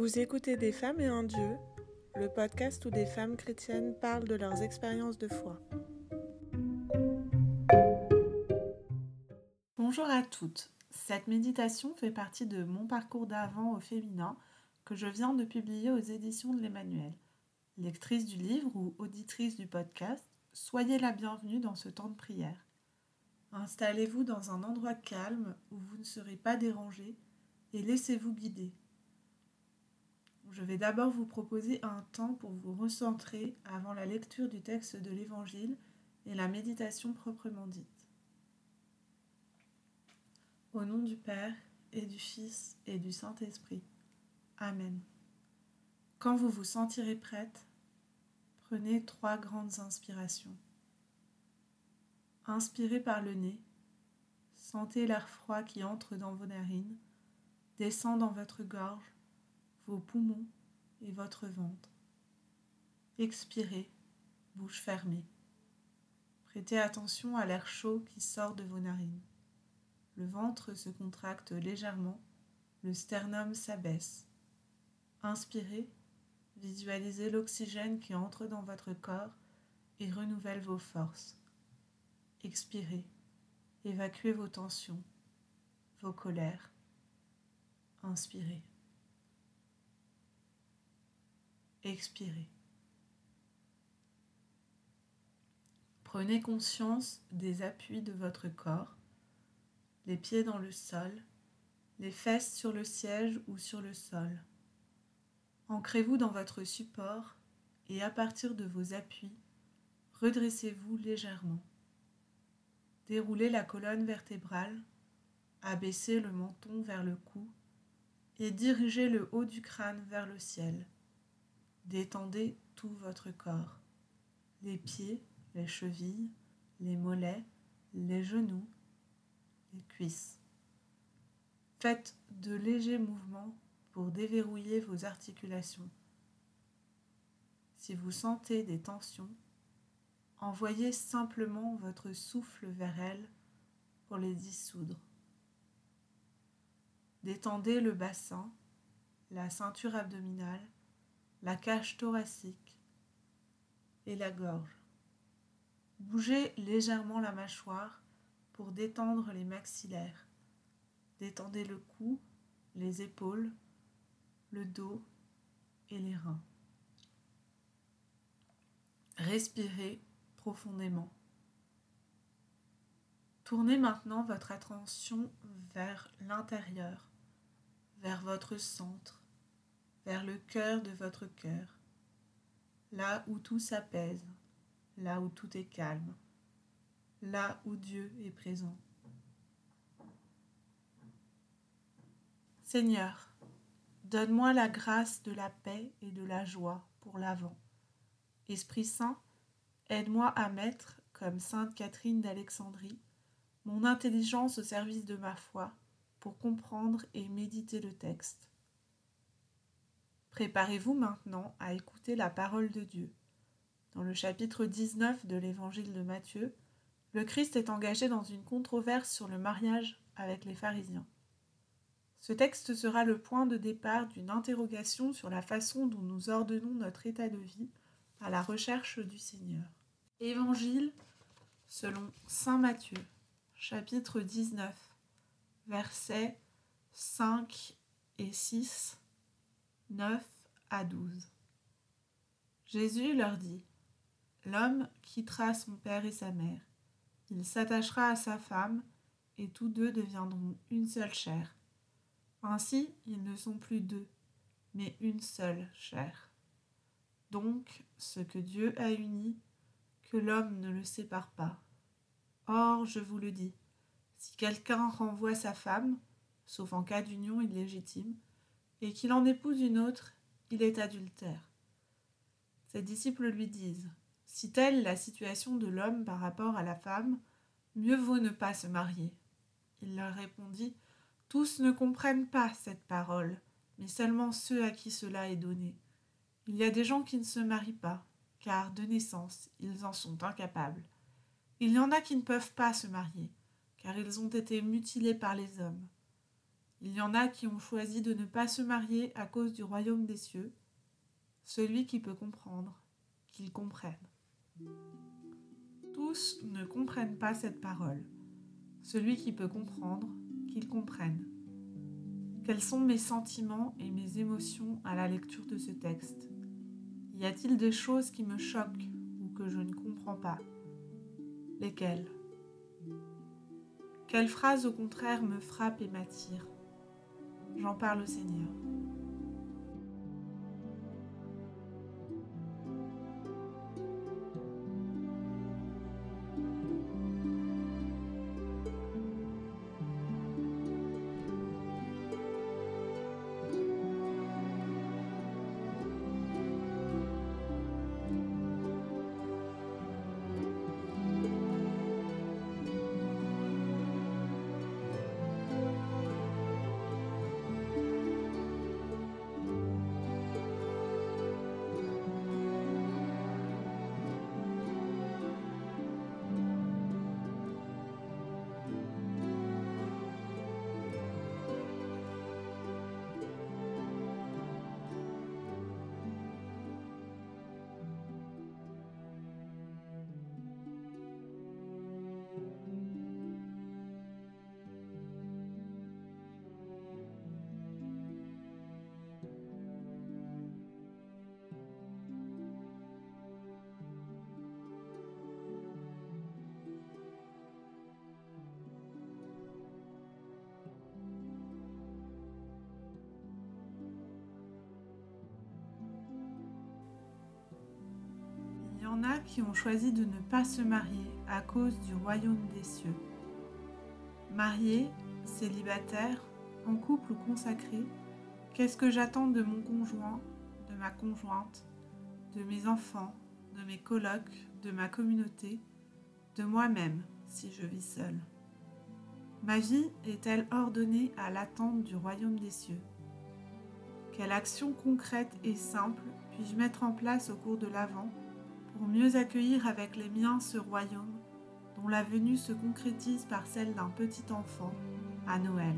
Vous écoutez Des femmes et un Dieu, le podcast où des femmes chrétiennes parlent de leurs expériences de foi. Bonjour à toutes. Cette méditation fait partie de mon parcours d'avant au féminin que je viens de publier aux éditions de l'Emmanuel. Lectrice du livre ou auditrice du podcast, soyez la bienvenue dans ce temps de prière. Installez-vous dans un endroit calme où vous ne serez pas dérangé et laissez-vous guider. Je vais d'abord vous proposer un temps pour vous recentrer avant la lecture du texte de l'Évangile et la méditation proprement dite. Au nom du Père et du Fils et du Saint-Esprit. Amen. Quand vous vous sentirez prête, prenez trois grandes inspirations. Inspirez par le nez, sentez l'air froid qui entre dans vos narines, descend dans votre gorge vos poumons et votre ventre. Expirez, bouche fermée. Prêtez attention à l'air chaud qui sort de vos narines. Le ventre se contracte légèrement, le sternum s'abaisse. Inspirez, visualisez l'oxygène qui entre dans votre corps et renouvelle vos forces. Expirez, évacuez vos tensions, vos colères. Inspirez. Expirez. Prenez conscience des appuis de votre corps, les pieds dans le sol, les fesses sur le siège ou sur le sol. Ancrez-vous dans votre support et à partir de vos appuis, redressez-vous légèrement. Déroulez la colonne vertébrale, abaissez le menton vers le cou et dirigez le haut du crâne vers le ciel. Détendez tout votre corps, les pieds, les chevilles, les mollets, les genoux, les cuisses. Faites de légers mouvements pour déverrouiller vos articulations. Si vous sentez des tensions, envoyez simplement votre souffle vers elles pour les dissoudre. Détendez le bassin, la ceinture abdominale la cage thoracique et la gorge. Bougez légèrement la mâchoire pour détendre les maxillaires. Détendez le cou, les épaules, le dos et les reins. Respirez profondément. Tournez maintenant votre attention vers l'intérieur, vers votre centre vers le cœur de votre cœur, là où tout s'apaise, là où tout est calme, là où Dieu est présent. Seigneur, donne-moi la grâce de la paix et de la joie pour l'avant. Esprit Saint, aide-moi à mettre, comme Sainte Catherine d'Alexandrie, mon intelligence au service de ma foi pour comprendre et méditer le texte. Préparez-vous maintenant à écouter la parole de Dieu. Dans le chapitre 19 de l'évangile de Matthieu, le Christ est engagé dans une controverse sur le mariage avec les pharisiens. Ce texte sera le point de départ d'une interrogation sur la façon dont nous ordonnons notre état de vie à la recherche du Seigneur. Évangile selon Saint Matthieu, chapitre 19, versets 5 et 6 9 à 12. Jésus leur dit L'homme quittera son père et sa mère, il s'attachera à sa femme, et tous deux deviendront une seule chair. Ainsi, ils ne sont plus deux, mais une seule chair. Donc, ce que Dieu a uni, que l'homme ne le sépare pas. Or, je vous le dis, si quelqu'un renvoie sa femme, sauf en cas d'union illégitime, et qu'il en épouse une autre, il est adultère. Ses disciples lui disent Si telle la situation de l'homme par rapport à la femme, mieux vaut ne pas se marier. Il leur répondit Tous ne comprennent pas cette parole, mais seulement ceux à qui cela est donné. Il y a des gens qui ne se marient pas, car de naissance ils en sont incapables. Il y en a qui ne peuvent pas se marier, car ils ont été mutilés par les hommes. Il y en a qui ont choisi de ne pas se marier à cause du royaume des cieux. Celui qui peut comprendre, qu'il comprenne. Tous ne comprennent pas cette parole. Celui qui peut comprendre, qu'il comprenne. Quels sont mes sentiments et mes émotions à la lecture de ce texte? Y a-t-il des choses qui me choquent ou que je ne comprends pas? Lesquelles? Quelle phrase au contraire me frappe et m'attire? J'en parle au Seigneur. Qui ont choisi de ne pas se marier à cause du royaume des cieux. Marié, célibataire, en couple ou consacré, qu'est-ce que j'attends de mon conjoint, de ma conjointe, de mes enfants, de mes colocs, de ma communauté, de moi-même si je vis seule? Ma vie est-elle ordonnée à l'attente du royaume des cieux? Quelle action concrète et simple puis-je mettre en place au cours de l'Avent pour mieux accueillir avec les miens ce royaume dont la venue se concrétise par celle d'un petit enfant à Noël.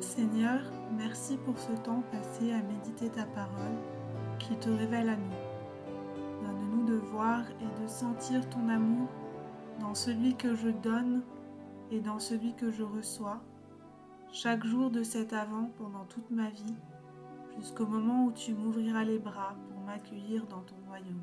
Seigneur, merci pour ce temps passé à méditer ta parole qui te révèle à nous. Donne-nous de voir et de sentir ton amour dans celui que je donne et dans celui que je reçois, chaque jour de cet avant pendant toute ma vie, jusqu'au moment où tu m'ouvriras les bras pour m'accueillir dans ton royaume.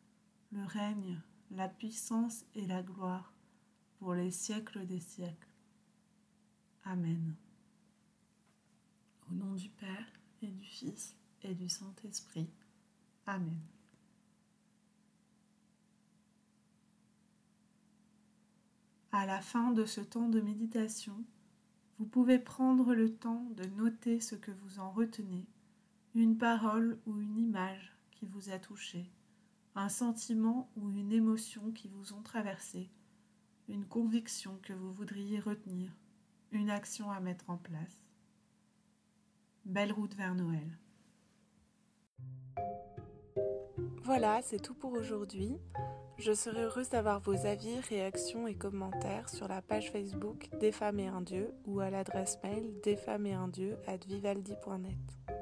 le règne, la puissance et la gloire pour les siècles des siècles. Amen. Au nom du Père et du Fils et du Saint-Esprit. Amen. À la fin de ce temps de méditation, vous pouvez prendre le temps de noter ce que vous en retenez, une parole ou une image qui vous a touché, un sentiment ou une émotion qui vous ont traversé, une conviction que vous voudriez retenir, une action à mettre en place. Belle route vers Noël. Voilà, c'est tout pour aujourd'hui. Je serai heureuse d'avoir vos avis, réactions et commentaires sur la page Facebook Des femmes et un dieu ou à l'adresse mail desfemmesetundieu at vivaldi.net.